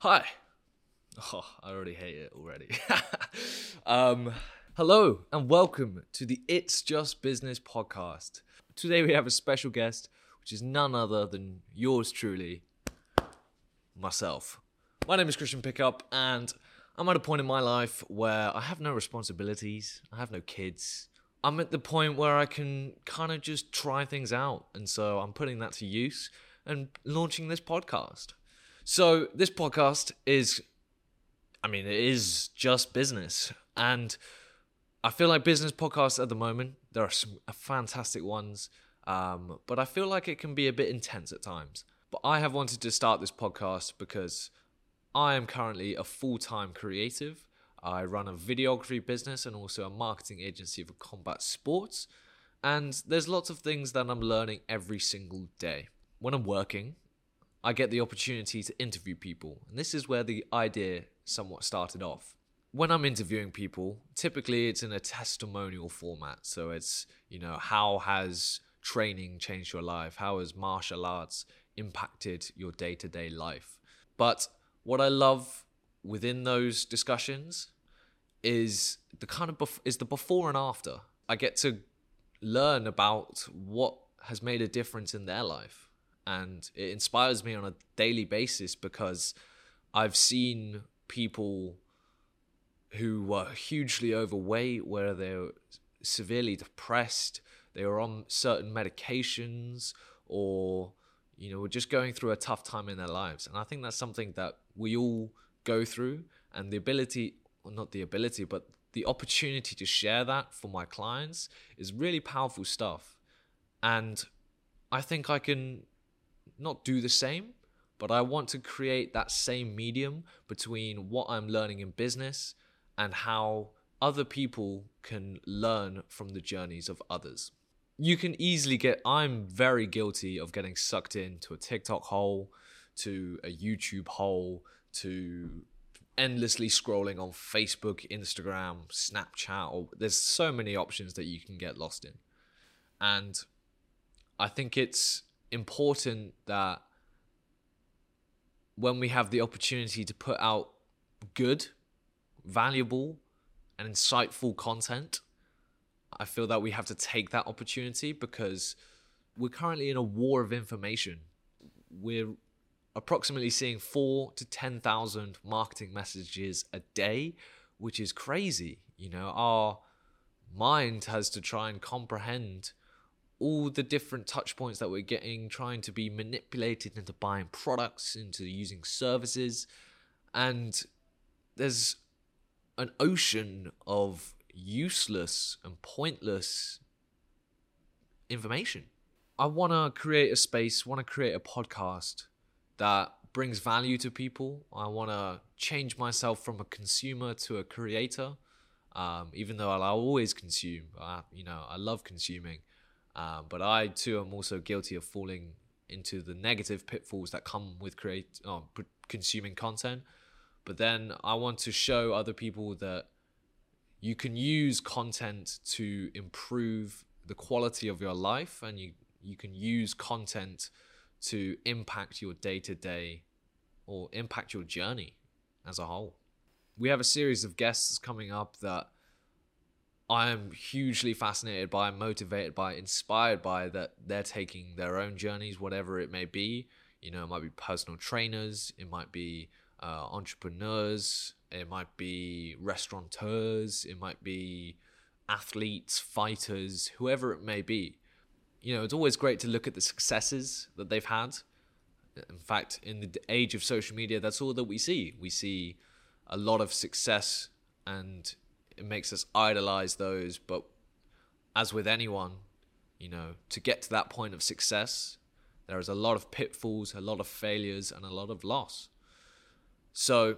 Hi. Oh, I already hate it already. um, hello and welcome to the It's Just Business podcast. Today we have a special guest, which is none other than yours truly, myself. My name is Christian Pickup, and I'm at a point in my life where I have no responsibilities, I have no kids. I'm at the point where I can kind of just try things out, and so I'm putting that to use and launching this podcast. So, this podcast is, I mean, it is just business. And I feel like business podcasts at the moment, there are some fantastic ones, um, but I feel like it can be a bit intense at times. But I have wanted to start this podcast because I am currently a full time creative. I run a videography business and also a marketing agency for combat sports. And there's lots of things that I'm learning every single day. When I'm working, I get the opportunity to interview people. And this is where the idea somewhat started off. When I'm interviewing people, typically it's in a testimonial format. So it's, you know, how has training changed your life? How has martial arts impacted your day to day life? But what I love within those discussions is the kind of bef- is the before and after. I get to learn about what has made a difference in their life and it inspires me on a daily basis because I've seen people who were hugely overweight, where they're severely depressed, they were on certain medications, or you know, were just going through a tough time in their lives. And I think that's something that we all go through, and the ability, well, not the ability, but the opportunity to share that for my clients is really powerful stuff. And I think I can not do the same, but I want to create that same medium between what I'm learning in business and how other people can learn from the journeys of others. You can easily get, I'm very guilty of getting sucked into a TikTok hole, to a YouTube hole, to endlessly scrolling on Facebook, Instagram, Snapchat, or there's so many options that you can get lost in. And I think it's important that when we have the opportunity to put out good, valuable, and insightful content, I feel that we have to take that opportunity because we're currently in a war of information. We're approximately seeing four to 10,000 marketing messages a day, which is crazy. You know, our mind has to try and comprehend all the different touch points that we're getting, trying to be manipulated into buying products, into using services. And there's an ocean of useless and pointless information. I want to create a space, want to create a podcast that brings value to people. I want to change myself from a consumer to a creator. Um, even though I'll always consume, I, you know, I love consuming. Um, but I too am also guilty of falling into the negative pitfalls that come with create oh, consuming content. But then I want to show other people that you can use content to improve the quality of your life, and you you can use content to impact your day to day or impact your journey as a whole. We have a series of guests coming up that I am hugely fascinated by, motivated by, inspired by that they're taking their own journeys, whatever it may be. You know, it might be personal trainers, it might be uh, entrepreneurs, it might be restaurateurs, it might be athletes, fighters, whoever it may be. You know, it's always great to look at the successes that they've had. In fact, in the age of social media, that's all that we see. We see a lot of success and it makes us idolize those. But as with anyone, you know, to get to that point of success, there is a lot of pitfalls, a lot of failures, and a lot of loss. So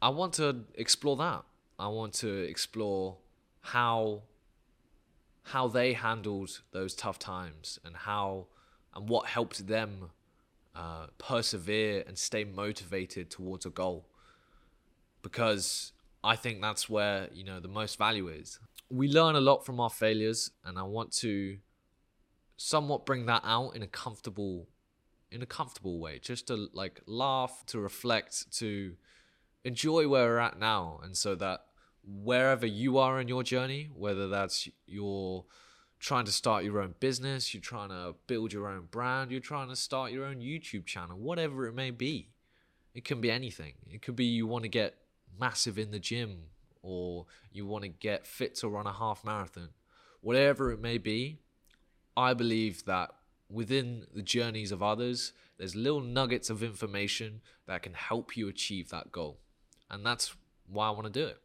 I want to explore that. I want to explore how how they handled those tough times and how and what helped them uh, persevere and stay motivated towards a goal. Because I think that's where, you know, the most value is. We learn a lot from our failures, and I want to somewhat bring that out in a comfortable in a comfortable way, just to like laugh, to reflect, to enjoy where we're at now. And so that wherever you are in your journey, whether that's you're trying to start your own business, you're trying to build your own brand, you're trying to start your own YouTube channel, whatever it may be. It can be anything. It could be you want to get massive in the gym or you want to get fit to run a half marathon. Whatever it may be, I believe that within the journeys of others, there's little nuggets of information that can help you achieve that goal. And that's why I want to do it.